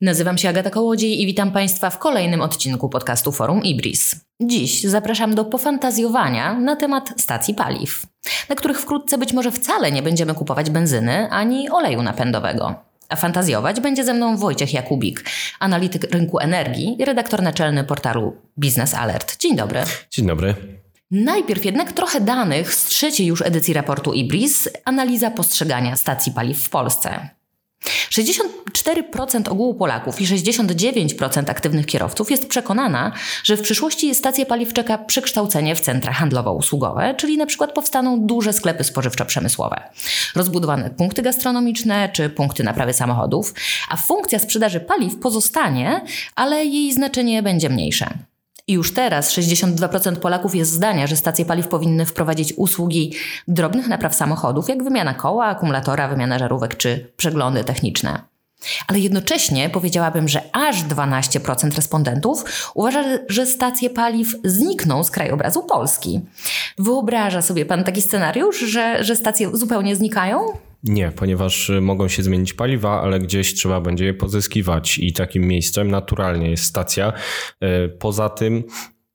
Nazywam się Agata Kołodziej i witam Państwa w kolejnym odcinku podcastu Forum Ibris. Dziś zapraszam do pofantazjowania na temat stacji paliw, na których wkrótce być może wcale nie będziemy kupować benzyny ani oleju napędowego. A fantazjować będzie ze mną Wojciech Jakubik, analityk rynku energii i redaktor naczelny portalu Business Alert. Dzień dobry. Dzień dobry. Najpierw jednak trochę danych z trzeciej już edycji raportu IBRIS, analiza postrzegania stacji paliw w Polsce. 64% ogółu Polaków i 69% aktywnych kierowców jest przekonana, że w przyszłości stacje paliw czeka przekształcenie w centra handlowo-usługowe, czyli na przykład powstaną duże sklepy spożywczo-przemysłowe, rozbudowane punkty gastronomiczne czy punkty naprawy samochodów, a funkcja sprzedaży paliw pozostanie, ale jej znaczenie będzie mniejsze. I już teraz 62% Polaków jest zdania, że stacje paliw powinny wprowadzić usługi drobnych napraw samochodów, jak wymiana koła, akumulatora, wymiana żarówek czy przeglądy techniczne. Ale jednocześnie powiedziałabym, że aż 12% respondentów uważa, że stacje paliw znikną z krajobrazu Polski. Wyobraża sobie pan taki scenariusz, że, że stacje zupełnie znikają? Nie, ponieważ y, mogą się zmienić paliwa, ale gdzieś trzeba będzie je pozyskiwać i takim miejscem naturalnie jest stacja. Y, poza tym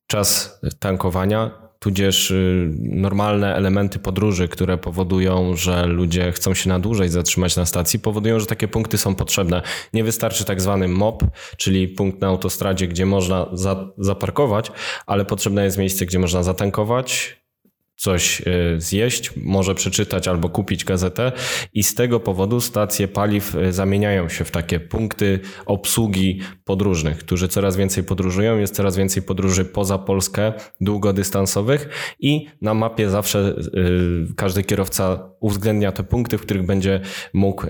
czas tankowania tudzież y, normalne elementy podróży, które powodują, że ludzie chcą się na dłużej zatrzymać na stacji, powodują, że takie punkty są potrzebne. Nie wystarczy tak zwany MOP, czyli punkt na autostradzie, gdzie można za zaparkować, ale potrzebne jest miejsce, gdzie można zatankować, coś e, zjeść, może przeczytać albo kupić gazetę i z tego powodu stacje paliw e, zamieniają się w takie punkty obsługi podróżnych, którzy coraz więcej podróżują, jest coraz więcej podróży poza Polskę długodystansowych i na mapie zawsze e, każdy kierowca uwzględnia te punkty, w których będzie mógł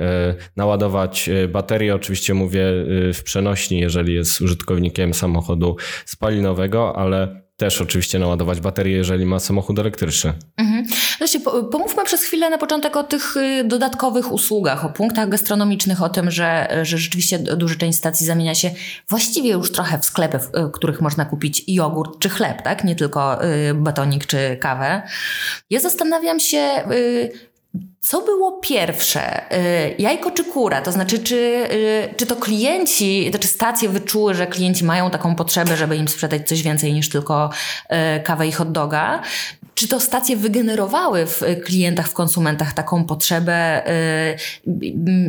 naładować baterię. Oczywiście mówię w przenośni, jeżeli jest użytkownikiem samochodu spalinowego, ale też oczywiście naładować baterię, jeżeli ma samochód elektryczny. Mhm. Właśnie, pomówmy przez chwilę na początek o tych y, dodatkowych usługach, o punktach gastronomicznych, o tym, że, że rzeczywiście duża część stacji zamienia się właściwie już trochę w sklepy, w których można kupić jogurt czy chleb, tak? Nie tylko y, batonik czy kawę. Ja zastanawiam się, y, co było pierwsze? Y, jajko czy kura? To znaczy, czy, y, czy to klienci, to czy stacje wyczuły, że klienci mają taką potrzebę, żeby im sprzedać coś więcej niż tylko y, kawę i hot doga? Czy to stacje wygenerowały w klientach, w konsumentach taką potrzebę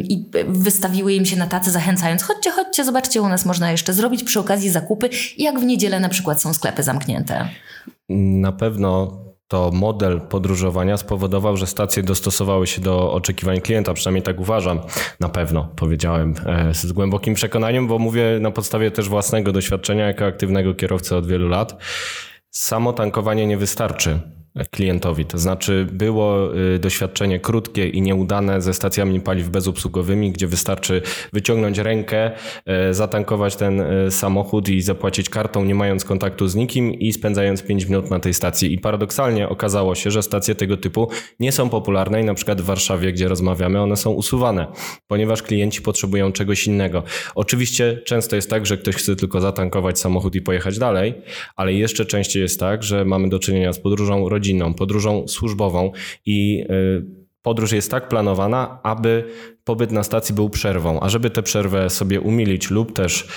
i wystawiły im się na tacy, zachęcając, chodźcie, chodźcie, zobaczcie, u nas można jeszcze zrobić przy okazji zakupy, jak w niedzielę na przykład są sklepy zamknięte? Na pewno to model podróżowania spowodował, że stacje dostosowały się do oczekiwań klienta, przynajmniej tak uważam. Na pewno, powiedziałem e, z głębokim przekonaniem, bo mówię na podstawie też własnego doświadczenia jako aktywnego kierowcy od wielu lat. Samo tankowanie nie wystarczy klientowi. To znaczy było y, doświadczenie krótkie i nieudane ze stacjami paliw bezobsługowymi, gdzie wystarczy wyciągnąć rękę, y, zatankować ten y, samochód i zapłacić kartą, nie mając kontaktu z nikim i spędzając 5 minut na tej stacji. I paradoksalnie okazało się, że stacje tego typu nie są popularne i na przykład w Warszawie, gdzie rozmawiamy, one są usuwane, ponieważ klienci potrzebują czegoś innego. Oczywiście często jest tak, że ktoś chce tylko zatankować samochód i pojechać dalej, ale jeszcze częściej jest tak, że mamy do czynienia z podróżą rodzinną, rodzinną, podróżą służbową i y, podróż jest tak planowana, aby pobyt na stacji był przerwą, a żeby tę przerwę sobie umilić lub też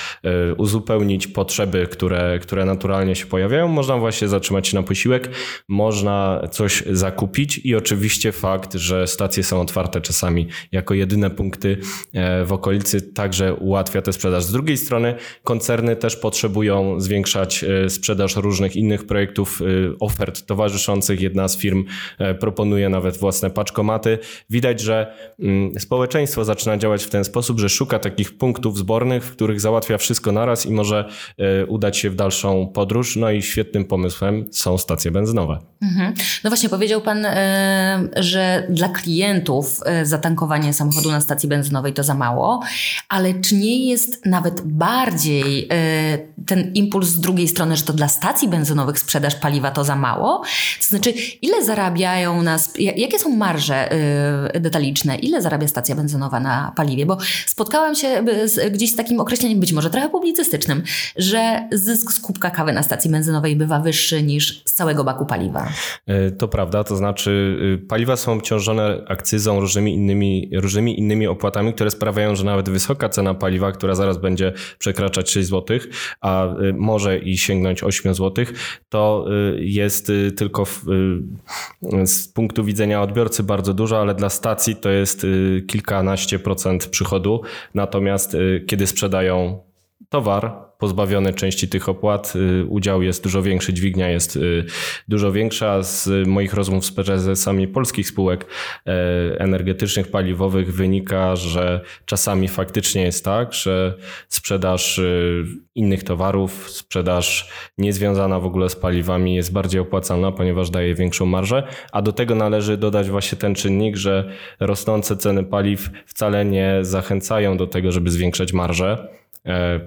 y, uzupełnić potrzeby, które, które naturalnie się pojawiają, można właśnie zatrzymać się na posiłek, można coś zakupić i oczywiście fakt, że stacje są otwarte czasami jako jedyne punkty e, w okolicy także ułatwia tę sprzedaż. Z drugiej strony koncerny też potrzebują zwiększać e, sprzedaż różnych innych projektów, e, ofert towarzyszących. Jedna z firm proponuje nawet własne paczkomaty. Widać, że mm, społeczeństwo społeczeństwo zaczyna działać w ten sposób, że szuka takich punktów zbornych, w których załatwia wszystko naraz i może e, udać się w dalszą podróż. No i świetnym pomysłem są stacje benzynowe. Mhm. No właśnie, powiedział Pan, e, że dla klientów e, zatankowanie samochodu na stacji benzynowej to za mało, ale czy nie jest nawet bardziej ten impuls z drugiej strony, że to dla stacji benzynowych sprzedaż paliwa to za mało? To znaczy, ile zarabiają nas, jakie są marże detaliczne, ile zarabia stacja benzynowa? Benzynowa na paliwie, bo spotkałam się z, gdzieś z takim określeniem, być może trochę publicystycznym, że zysk z kubka kawy na stacji benzynowej bywa wyższy niż z całego baku paliwa. E, to prawda, to znaczy y, paliwa są obciążone akcyzą, różnymi innymi, różnymi innymi opłatami, które sprawiają, że nawet wysoka cena paliwa, która zaraz będzie przekraczać 6 zł, a y, może i sięgnąć 8 zł, to y, jest tylko w, z punktu widzenia odbiorcy bardzo dużo, ale dla stacji to jest kilkanaście procent przychodu. Natomiast kiedy sprzedają towar, pozbawiony części tych opłat. Y, udział jest dużo większy, dźwignia jest y, dużo większa. Z moich rozmów z prezesami polskich spółek e, energetycznych, paliwowych wynika, że czasami faktycznie jest tak, że sprzedaż y, innych towarów, sprzedaż niezwiązana w ogóle z paliwami jest bardziej opłacalna, ponieważ daje większą marżę, a do tego należy dodać właśnie ten czynnik, że rosnące ceny paliw wcale nie zachęcają do tego, żeby zwiększać marżę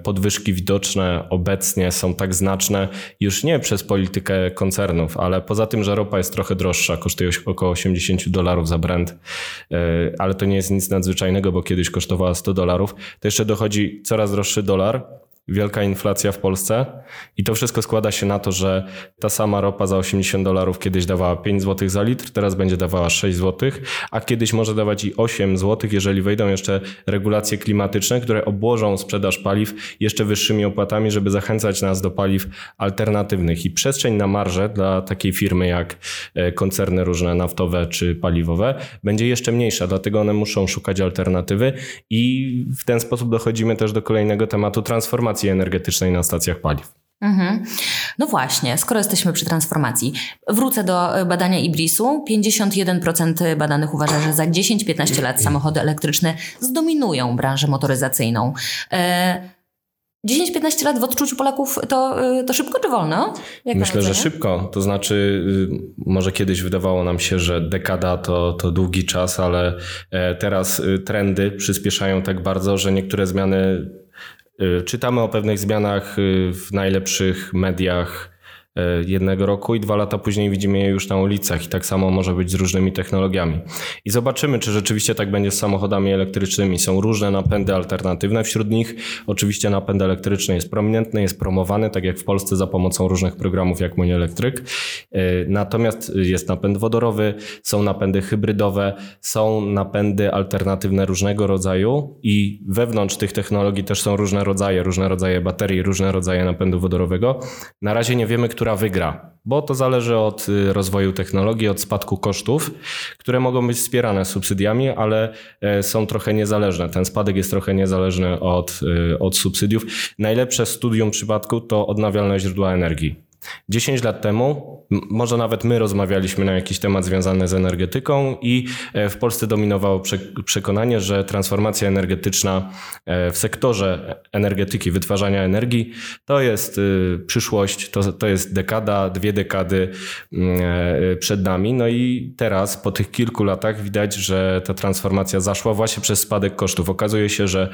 podwyżki widoczne obecnie są tak znaczne już nie przez politykę koncernów, ale poza tym, że ropa jest trochę droższa, kosztuje około 80 dolarów za Brent, e, ale to nie jest nic nadzwyczajnego, bo kiedyś kosztowała 100 dolarów, to jeszcze dochodzi coraz droższy dolar, wielka inflacja w Polsce i to wszystko składa się na to, że ta sama ropa za 80 dolarów kiedyś dawała 5 zł za litr, teraz będzie dawała 6 zł, a kiedyś może dawać i 8 zł, jeżeli wejdą jeszcze regulacje klimatyczne, które obłożą sprzedaż paliw jeszcze wyższymi opłatami, żeby zachęcać nas do paliw alternatywnych. I przestrzeń na marże dla takiej firmy jak e, koncerny różne naftowe czy paliwowe będzie jeszcze mniejsza, dlatego one muszą szukać alternatywy i w ten sposób dochodzimy też do kolejnego tematu transformacji transformacji energetycznej na stacjach paliw. Mhm. No właśnie, skoro jesteśmy przy transformacji, wrócę do e, badania Ibrisu. 51% badanych uważa, że za 10-15 lat samochody elektryczne zdominują branżę motoryzacyjną. E 10-15 lat w odczuciu Polaków to, e, to szybko czy wolno? Jak Myślę, że szybko. To znaczy, y, może kiedyś wydawało nam się, że dekada to, to długi czas, ale e, teraz y, trendy przyspieszają tak bardzo, że niektóre zmiany czytamy o pewnych zmianach y, w najlepszych mediach jednego roku i dwa lata później widzimy je już na ulicach i tak samo może być z różnymi technologiami. I zobaczymy, czy rzeczywiście tak będzie z samochodami elektrycznymi. Są różne napędy alternatywne, wśród nich oczywiście napęd elektryczny jest prominentny, jest promowany, tak jak w Polsce za pomocą różnych programów jak Mój Elektryk. E, natomiast jest napęd wodorowy, są napędy hybrydowe, są napędy alternatywne różnego rodzaju i wewnątrz tych technologii też są różne rodzaje, różne rodzaje baterii, różne rodzaje napędu wodorowego. Na razie nie wiemy, która wygra, bo to zależy od y, rozwoju technologii, od spadku kosztów, które mogą być wspierane subsydiami, ale e, są trochę niezależne. Ten spadek jest trochę niezależny od, y, od subsydiów. Najlepsze studium przypadku to odnawialne źródła energii. 10 lat temu, może nawet my rozmawialiśmy na jakiś temat związany z energetyką i e, w Polsce dominowało przekonanie, że transformacja energetyczna e, w sektorze energetyki, wytwarzania energii to jest y, przyszłość, to, to jest dekada, dwie dekady mm, e, przed nami. No i teraz po tych kilku latach widać, że ta transformacja zaszła właśnie przez spadek kosztów. Okazuje się, że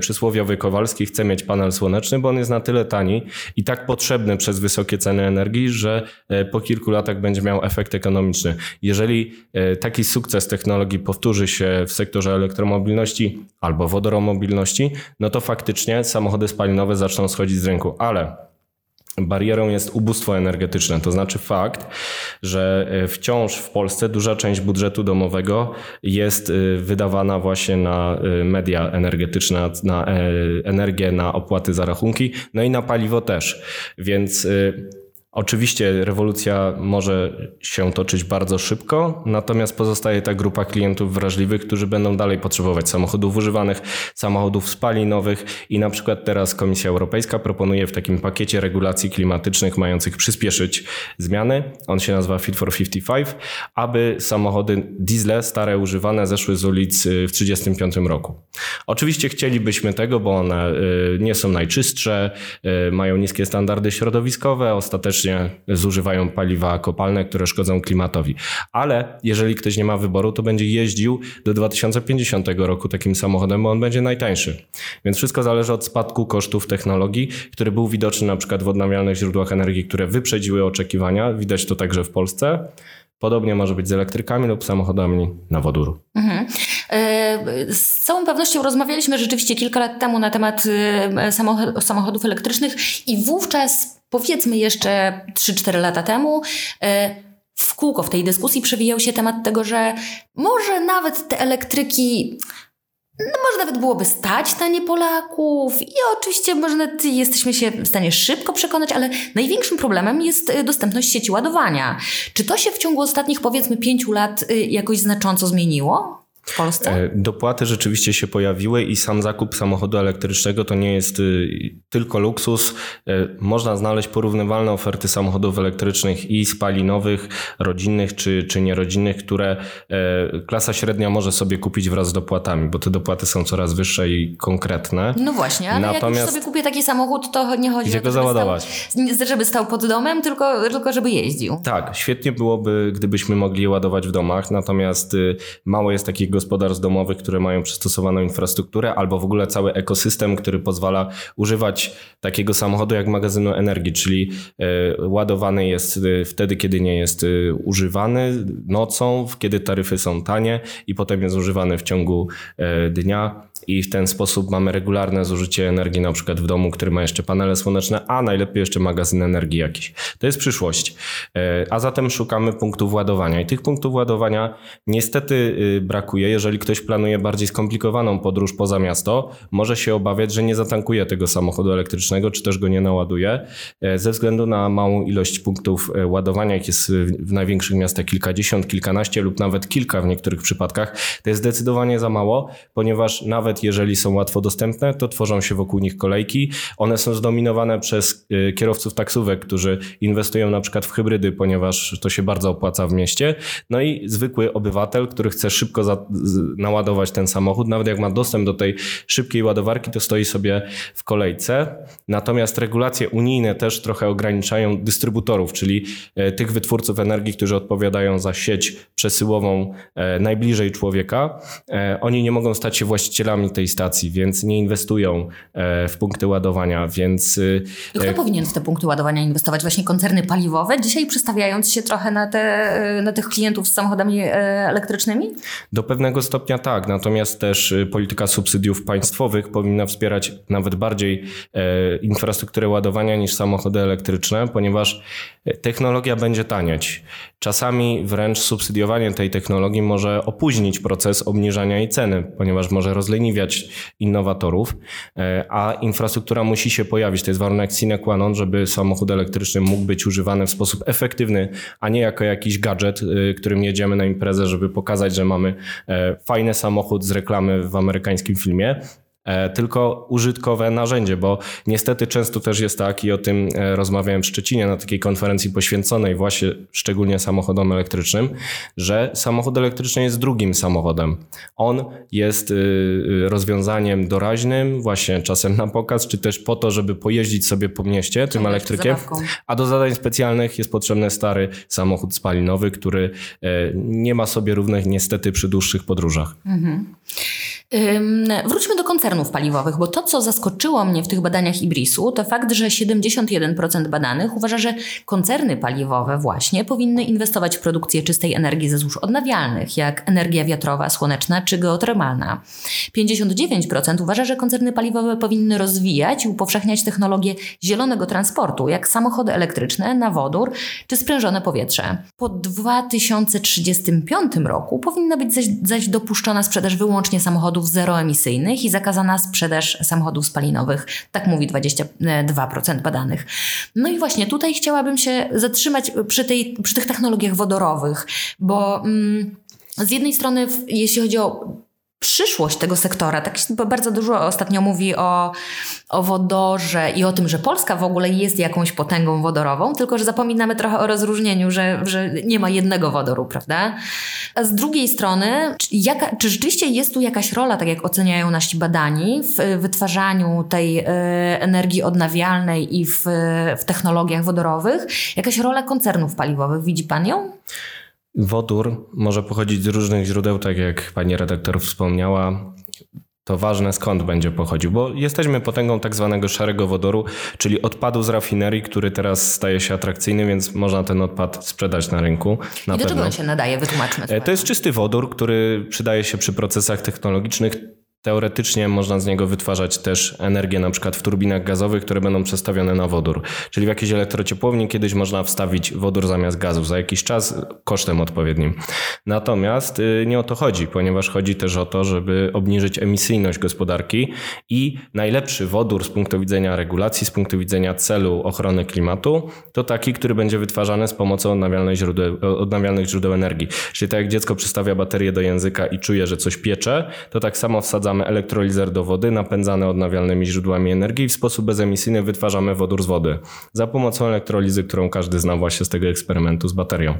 przysłowiowy Kowalski chce mieć panel słoneczny, bo on jest na tyle tani i tak potrzebny przez wysokie ceny energii, że po kilku latach będzie miał efekt ekonomiczny. Jeżeli e, taki sukces technologii powtórzy się w sektorze elektromobilności albo wodoromobilności, no to faktycznie samochody spalinowe zaczną schodzić z rynku, ale Barierą jest ubóstwo energetyczne, to znaczy fakt, że e, wciąż w Polsce duża część budżetu domowego jest wydawana właśnie na media energetyczne, na energię, na opłaty za rachunki, no i na paliwo też. Więc Oczywiście rewolucja może się toczyć bardzo szybko, natomiast pozostaje ta grupa klientów wrażliwych, którzy będą dalej potrzebować samochodów używanych, samochodów spalinowych i na przykład teraz Komisja Europejska proponuje w takim pakiecie regulacji klimatycznych mających przyspieszyć zmiany, on się nazywa Fit for 55, aby samochody diesle stare używane zeszły z ulic y, w 1935 roku. Oczywiście chcielibyśmy tego, bo one y, nie są najczystsze, y, mają niskie standardy środowiskowe, ostatecznie faktycznie zużywają paliwa kopalne, które szkodzą klimatowi. Ale jeżeli ktoś nie ma wyboru, to będzie jeździł do 2050 roku takim samochodem, bo on będzie najtańszy. Więc wszystko zależy od spadku kosztów technologii, który był widoczny na przykład w odnawialnych źródłach energii, które wyprzedziły oczekiwania. Widać to także w Polsce. Podobnie może być z elektrykami lub samochodami na wodór. Mhm. Z całą pewnością rozmawialiśmy rzeczywiście kilka lat temu na temat samochodów elektrycznych i wówczas, powiedzmy jeszcze 3-4 lata temu, w kółko w tej dyskusji przewijał się temat tego, że może nawet te elektryki no może nawet byłoby stać na nie Polaków i oczywiście może jesteśmy się w stanie szybko przekonać, ale największym problemem jest y, dostępność sieci ładowania. Czy to się w ciągu ostatnich powiedzmy pięciu lat y, jakoś znacząco zmieniło? W Polsce? E, dopłaty rzeczywiście się pojawiły i sam zakup samochodu elektrycznego to nie jest y, tylko luksus. E, można znaleźć porównywalne oferty samochodów elektrycznych i spalinowych, rodzinnych czy, czy nierodzinnych, które e, klasa średnia może sobie kupić wraz z dopłatami, bo te dopłaty są coraz wyższe i konkretne. No właśnie, ale Natomiast... jak już sobie kupię taki samochód, to nie chodzi Gdzie o to, załadować? Żeby stał, żeby stał pod domem, tylko, tylko żeby jeździł. Tak, świetnie byłoby, gdybyśmy mogli je ładować w domach, natomiast y, mało jest takich gospodarstw domowych, które mają przystosowaną infrastrukturę albo w ogóle cały ekosystem, który pozwala używać takiego samochodu jak magazynu energii, czyli e, ładowany jest e, wtedy, kiedy nie jest e, używany, nocą, kiedy taryfy są tanie i potem jest używany w ciągu dnia i w ten sposób mamy regularne zużycie energii na przykład w domu, który ma jeszcze panele słoneczne, a najlepiej jeszcze magazyn energii jakiś. To jest przyszłość. E, a zatem szukamy punktów ładowania i tych punktów ładowania niestety y, brakuje. Jeżeli ktoś planuje bardziej skomplikowaną podróż poza miasto, może się obawiać, że nie zatankuje tego samochodu elektrycznego, czy też go nie naładuje, e, ze względu na małą ilość punktów e, ładowania, jak jest w największych miastach kilkadziesiąt, kilkanaście lub nawet kilka w niektórych przypadkach. To jest zdecydowanie za mało, ponieważ nawet nawet jeżeli są łatwo dostępne, to tworzą się wokół nich kolejki. One są zdominowane przez y, kierowców taksówek, którzy inwestują na przykład w hybrydy, ponieważ to się bardzo opłaca w mieście. No i zwykły obywatel, który chce szybko za, naładować ten samochód, nawet jak ma dostęp do tej szybkiej ładowarki, to stoi sobie w kolejce. Natomiast regulacje unijne też trochę ograniczają dystrybutorów, czyli e, tych wytwórców energii, którzy odpowiadają za sieć przesyłową e, najbliżej człowieka. E, oni nie mogą stać się właścicielami tej stacji, więc nie inwestują e, w punkty ładowania, więc... I kto e, powinien w te punkty ładowania inwestować? Właśnie koncerny paliwowe, dzisiaj przestawiając się trochę na, te, e, na tych klientów z samochodami elektrycznymi? Do pewnego stopnia tak, natomiast też polityka subsydiów państwowych powinna wspierać nawet bardziej infrastrukturę ładowania niż samochody elektryczne, ponieważ technologia będzie tanieć. Czasami wręcz subsydiowanie tej technologii może opóźnić proces obniżania jej ceny, ponieważ może rozleniwiać innowatorów, e, a infrastruktura musi się pojawić. To jest warunek sine qua non, żeby samochód elektryczny mógł być używany w sposób efektywny, a nie jako jakiś gadżet, e, którym jedziemy na imprezę, żeby pokazać, że mamy e, fajny samochód z reklamy w amerykańskim filmie, tylko użytkowe narzędzie, bo niestety często też jest tak i o tym e, rozmawiałem w Szczecinie na takiej konferencji poświęconej właśnie szczególnie samochodom elektrycznym, że samochód elektryczny jest drugim samochodem. On jest y, y, rozwiązaniem doraźnym, właśnie czasem na pokaz, czy też po to, żeby pojeździć sobie po mieście tym elektrykiem, a do zadań specjalnych jest potrzebny stary samochód spalinowy, który e, nie ma sobie równych niestety przy dłuższych podróżach. Mhm. Wróćmy do koncernów paliwowych, bo to, co zaskoczyło mnie w tych badaniach Ibrisu, to fakt, że 71% badanych uważa, że koncerny paliwowe właśnie powinny inwestować w produkcję czystej energii ze złóż odnawialnych, jak energia wiatrowa, słoneczna czy geotermalna. 59% uważa, że koncerny paliwowe powinny rozwijać i upowszechniać technologię zielonego transportu, jak samochody elektryczne, na wodór czy sprężone powietrze. Po 2035 roku powinna być zaś, zaś dopuszczona sprzedaż wyłącznie samochodów zeroemisyjnych i zakazana sprzedaż samochodów spalinowych. Tak mówi 22% badanych. No i właśnie tutaj chciałabym się zatrzymać przy, tej, przy tych technologiach wodorowych, bo mm, z jednej strony, jeśli chodzi o przyszłość tego sektora. Tak bardzo dużo ostatnio mówi o, o wodorze i o tym, że Polska w ogóle jest jakąś potęgą wodorową, tylko że zapominamy trochę o rozróżnieniu, że, że nie ma jednego wodoru, prawda? A z drugiej strony, czy, jaka, czy rzeczywiście jest tu jakaś rola, tak jak oceniają nasi badani, w wytwarzaniu tej y, energii odnawialnej i w, w technologiach wodorowych? Jakaś rola koncernów paliwowych, widzi Pan ją? Wodór może pochodzić z różnych źródeł, tak jak pani redaktor wspomniała. to ważne skąd będzie pochodził, bo jesteśmy potęgą tak zwanego szarego wodoru, czyli odpadu z rafinerii, który teraz staje się atrakcyjny, więc można ten odpad sprzedać na rynku. Na I do czego on się nadaje? Wytłumaczmy. E, to jest czysty wodór, który przydaje się przy procesach technologicznych Teoretycznie można z niego wytwarzać też energię na przykład w turbinach gazowych, które będą przestawione na wodór. Czyli w jakiejś elektrociepłowni kiedyś można wstawić wodór zamiast gazu za jakiś czas kosztem odpowiednim. Natomiast y, nie o to chodzi, ponieważ chodzi też o to, żeby obniżyć emisyjność gospodarki i najlepszy wodór z punktu widzenia regulacji, z punktu widzenia celu ochrony klimatu, to taki, który będzie wytwarzany z pomocą odnawialnych źródeł, odnawialnych źródeł energii. Czyli tak jak dziecko przystawia baterię do języka i czuje, że coś piecze, to tak samo wsadza wsadzamy elektrolizer do wody napędzany odnawialnymi źródłami energii i w sposób bezemisyjny wytwarzamy wodór z wody za pomocą elektrolizy, którą każdy zna właśnie z tego eksperymentu z baterią.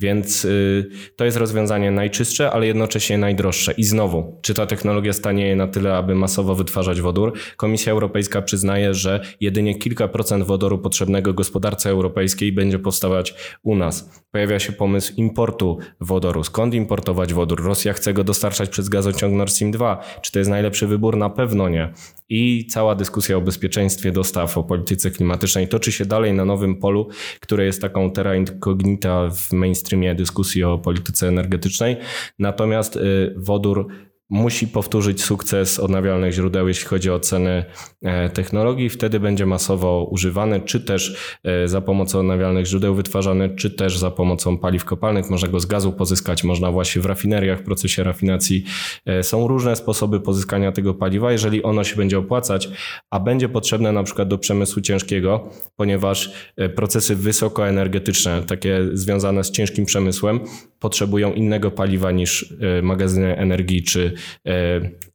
Więc y, to jest rozwiązanie najczystsze, ale jednocześnie najdroższe. I znowu, czy ta technologia stanieje na tyle, aby masowo wytwarzać wodór? Komisja Europejska przyznaje, że jedynie kilka procent wodoru potrzebnego gospodarce europejskiej będzie powstawać u nas. Pojawia się pomysł importu wodoru. Skąd importować wodór? Rosja chce go dostarczać przez gazociąg Nord Stream 2. Czy to jest najlepszy wybór? Na pewno nie. I cała dyskusja o bezpieczeństwie dostaw, o polityce klimatycznej toczy się dalej na nowym polu, które jest taką terra incognita w mainstreamie dyskusji o polityce energetycznej. Natomiast y, wodór musi powtórzyć sukces odnawialnych źródeł, jeśli chodzi o ceny e, technologii, wtedy będzie masowo używany, czy też e, za pomocą odnawialnych źródeł wytwarzany, czy też za pomocą paliw kopalnych. Można go z gazu pozyskać, można właśnie w rafineriach, w procesie rafinacji. E, są różne sposoby pozyskania tego paliwa, jeżeli ono się będzie opłacać, a będzie potrzebne na przykład do przemysłu ciężkiego, ponieważ procesy wysokoenergetyczne, takie związane z ciężkim przemysłem, potrzebują innego paliwa niż magazyny energii czy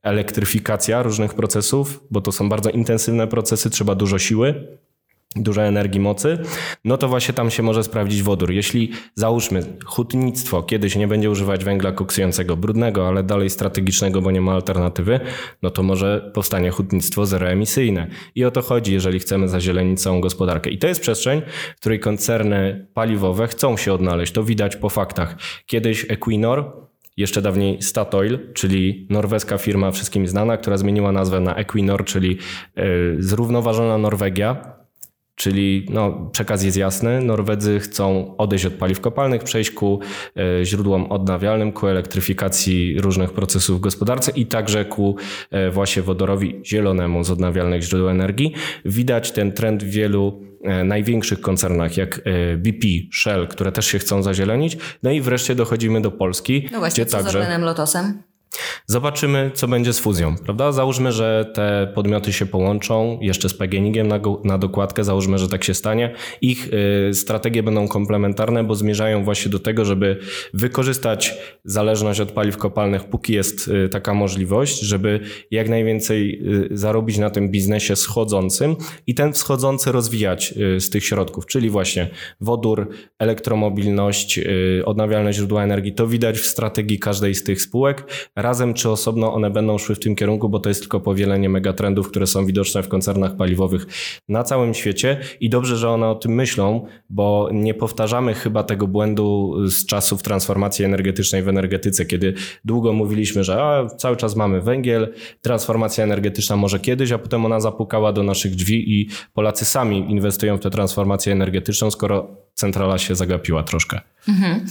elektryfikacja różnych procesów, bo to są bardzo intensywne procesy, trzeba dużo siły, dużo energii mocy, no to właśnie tam się może sprawdzić wodór. Jeśli załóżmy hutnictwo kiedyś nie będzie używać węgla koksującego brudnego, ale dalej strategicznego, bo nie ma alternatywy, no to może powstanie hutnictwo zeroemisyjne. I o to chodzi, jeżeli chcemy zazielenić całą gospodarkę. I to jest przestrzeń, w której koncerny paliwowe chcą się odnaleźć. To widać po faktach. Kiedyś Equinor jeszcze dawniej Statoil, czyli norweska firma wszystkim znana, która zmieniła nazwę na Equinor, czyli e, zrównoważona Norwegia. Czyli no, przekaz jest jasny. Norwedzy chcą odejść od paliw kopalnych, przejść ku e, źródłom odnawialnym, ku elektryfikacji różnych procesów w gospodarce i także ku e, właśnie wodorowi zielonemu z odnawialnych źródeł energii. Widać ten trend w wielu największych koncernach jak e, BP, Shell, które też się chcą zazielenić. No i wreszcie dochodzimy do Polski. No właśnie, gdzie co także... z Orlenem Lotosem? Zobaczymy, co będzie z fuzją, prawda? Załóżmy, że te podmioty się połączą, jeszcze z PGNiG-iem na, na dokładkę, załóżmy, że tak się stanie. Ich y, strategie będą komplementarne, bo zmierzają właśnie do tego, żeby wykorzystać zależność od paliw kopalnych, póki jest y, taka możliwość, żeby jak najwięcej y, zarobić na tym biznesie schodzącym i ten wschodzący rozwijać y, z tych środków, czyli właśnie wodór, elektromobilność, y, odnawialne źródła energii. To widać w strategii każdej z tych spółek razem czy osobno one będą szły w tym kierunku, bo to jest tylko powielenie megatrendów, które są widoczne w koncernach paliwowych na całym świecie i dobrze, że one o tym myślą, bo nie powtarzamy chyba tego błędu z czasów transformacji energetycznej w energetyce, kiedy długo mówiliśmy, że a, cały czas mamy węgiel, transformacja energetyczna może kiedyś, a potem ona zapukała do naszych drzwi i Polacy sami inwestują w tę transformację energetyczną, skoro centrala się zagapiła troszkę. Mhm.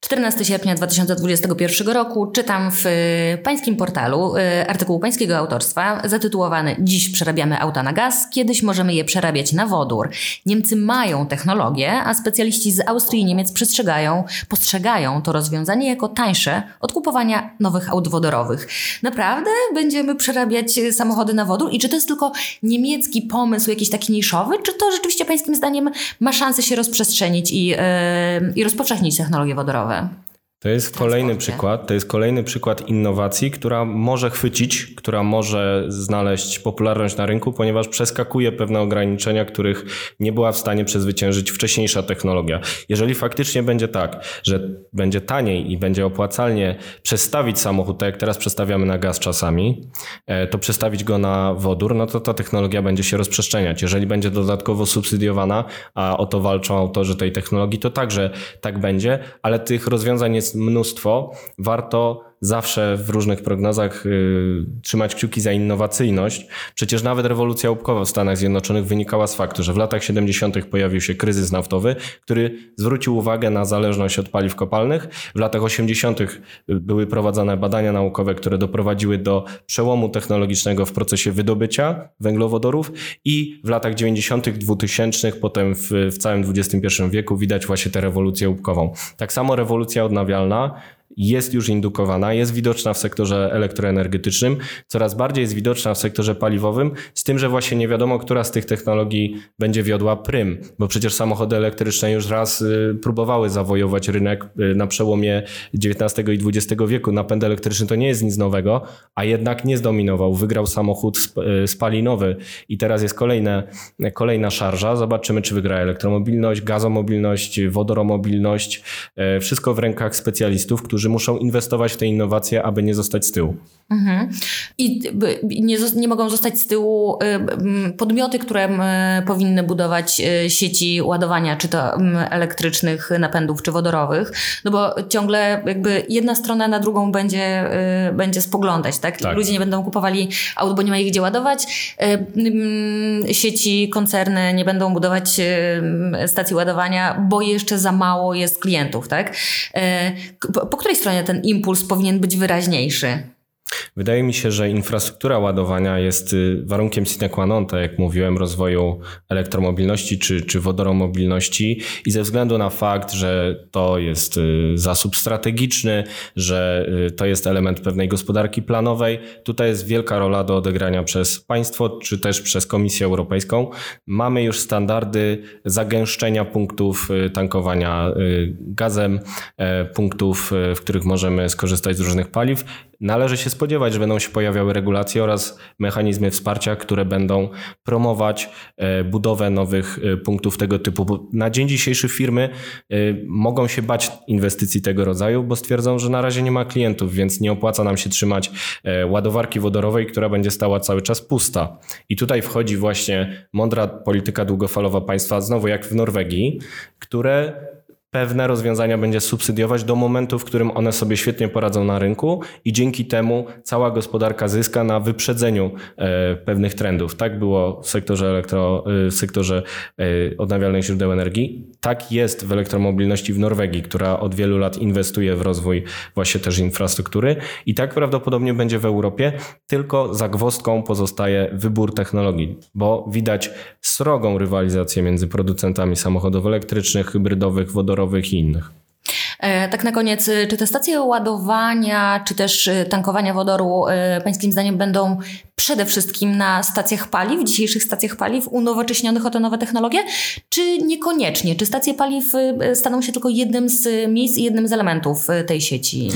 14 sierpnia 2021 roku czytam w y, pańskim portalu y, artykuł pańskiego autorstwa zatytułowany Dziś przerabiamy auta na gaz, kiedyś możemy je przerabiać na wodór. Niemcy mają technologię, a specjaliści z Austrii i Niemiec przestrzegają, postrzegają to rozwiązanie jako tańsze od kupowania nowych aut wodorowych. Naprawdę będziemy przerabiać y, samochody na wodór? I czy to jest tylko niemiecki pomysł, jakiś taki niszowy, czy to rzeczywiście pańskim zdaniem ma szansę się rozprzestrzenić i, yy, i rozpowszechnić technologie wodorowe? To jest kolejny przykład, to jest kolejny przykład innowacji, która może chwycić, która może znaleźć popularność na rynku, ponieważ przeskakuje pewne ograniczenia, których nie była w stanie przezwyciężyć wcześniejsza technologia. Jeżeli faktycznie będzie tak, że będzie taniej i będzie opłacalnie przestawić samochód, tak jak teraz przestawiamy na gaz czasami, e, to przestawić go na wodór, no to ta technologia będzie się rozprzestrzeniać. Jeżeli będzie dodatkowo subsydiowana, a o to walczą autorzy tej technologii, to także tak będzie, ale tych rozwiązań jest mnóstwo, warto zawsze w różnych prognozach y, trzymać kciuki za innowacyjność. Przecież nawet rewolucja łupkowa w Stanach Zjednoczonych wynikała z faktu, że w latach 70. pojawił się kryzys naftowy, który zwrócił uwagę na zależność od paliw kopalnych. W latach 80. były prowadzone badania naukowe, które doprowadziły do przełomu technologicznego w procesie wydobycia węglowodorów i w latach 90., 2000, potem w, w całym XXI wieku widać właśnie tę rewolucję łupkową. Tak samo rewolucja odnawialna jest już indukowana, jest widoczna w sektorze elektroenergetycznym, coraz bardziej jest widoczna w sektorze paliwowym, z tym, że właśnie nie wiadomo, która z tych technologii będzie wiodła prym, bo przecież samochody elektryczne już raz y, próbowały zawojować rynek y, na przełomie XIX i XX wieku. Napęd elektryczny to nie jest nic nowego, a jednak nie zdominował. Wygrał samochód y, spalinowy i teraz jest kolejne, kolejna szarża. Zobaczymy, czy wygra elektromobilność, gazomobilność, wodoromobilność. Wszystko w rękach specjalistów, którzy muszą inwestować w te innowacje, aby nie zostać z tyłu. Mhm. I nie, nie mogą zostać z tyłu y, podmioty, które powinny budować y, sieci ładowania, czy to elektrycznych napędów, czy wodorowych, no bo ciągle jakby jedna strona na drugą będzie, y, będzie spoglądać, tak? tak? Ludzie nie będą kupowali aut, bo nie ma ich gdzie ładować. Sieci, koncerny nie będą budować stacji ładowania, bo jeszcze za mało jest klientów, tak? Po której stronie ten impuls powinien być wyraźniejszy? Wydaje mi się, że infrastruktura ładowania jest y, warunkiem sine qua non, tak jak mówiłem, rozwoju elektromobilności czy, czy wodoromobilności i ze względu na fakt, że to jest y, zasób strategiczny, że y, to jest element pewnej gospodarki planowej, tutaj jest wielka rola do odegrania przez państwo czy też przez Komisję Europejską. Mamy już standardy zagęszczenia punktów tankowania gazem, e, punktów, w których możemy skorzystać z różnych paliw. Należy się spodziewać, że będą się pojawiały regulacje oraz mechanizmy wsparcia, które będą promować e, budowę nowych e, punktów tego typu. Bo na dzień dzisiejszy firmy e, mogą się bać inwestycji tego rodzaju, bo stwierdzą, że na razie nie ma klientów, więc nie opłaca nam się trzymać ładowarki wodorowej, która będzie stała cały czas pusta. I tutaj wchodzi właśnie mądra polityka długofalowa państwa, znowu jak w Norwegii, które pewne rozwiązania będzie subsydiować do momentu, w którym one sobie świetnie poradzą na rynku i dzięki temu cała gospodarka zyska na wyprzedzeniu e, pewnych trendów. Tak było w sektorze elektro, e, w sektorze e, odnawialnych źródeł energii. Tak jest w elektromobilności w Norwegii, która od wielu lat inwestuje w rozwój właśnie też infrastruktury i tak prawdopodobnie będzie w Europie, tylko zagwozdką pozostaje wybór technologii, bo widać srogą rywalizację między producentami samochodów elektrycznych, hybrydowych, wodorowych, i innych. E, tak na koniec, e, czy te stacje ładowania, czy też e, tankowania wodoru pańskim zdaniem będą przede wszystkim na stacjach paliw, dzisiejszych stacjach paliw, unowocześnionych o te nowe technologie, czy niekoniecznie? Czy stacje paliw staną się tylko jednym z miejsc i jednym z elementów tej sieci?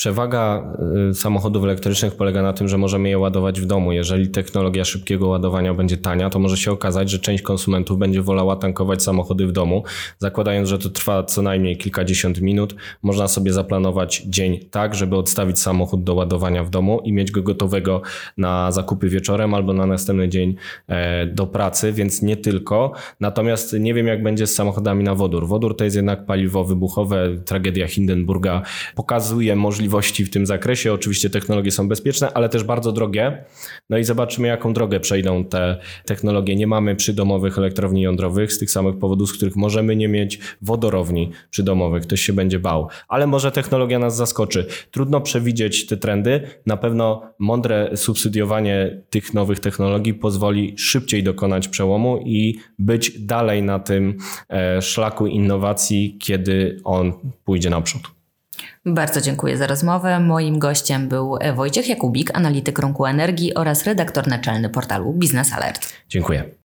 Przewaga y, samochodów elektrycznych polega na tym, że możemy je ładować w domu. Jeżeli technologia szybkiego ładowania będzie tania, to może się okazać, że część konsumentów będzie wolała tankować samochody w domu. Zakładając, że to trwa co najmniej kilkadziesiąt minut, można sobie zaplanować dzień tak, żeby odstawić samochód do ładowania w domu i mieć go gotowego na zakupy wieczorem albo na następny dzień e, do pracy, więc nie tylko. Natomiast nie wiem, jak będzie z samochodami na wodór. Wodór to jest jednak paliwo wybuchowe. Tragedia Hindenburga pokazuje możliwość możliwości w tym zakresie. Oczywiście technologie są bezpieczne, ale też bardzo drogie. No i zobaczymy, jaką drogę przejdą te technologie. Nie mamy przydomowych elektrowni jądrowych z tych samych powodów, z których możemy nie mieć wodorowni przydomowych. Ktoś się będzie bał. Ale może technologia nas zaskoczy. Trudno przewidzieć te trendy. Na pewno mądre subsydiowanie tych nowych technologii pozwoli szybciej dokonać przełomu i być dalej na tym e, szlaku innowacji, kiedy on pójdzie naprzód. Bardzo dziękuję za rozmowę. Moim gościem był Wojciech Jakubik, analityk rynku energii oraz redaktor naczelny portalu Biznes Alert. Dziękuję.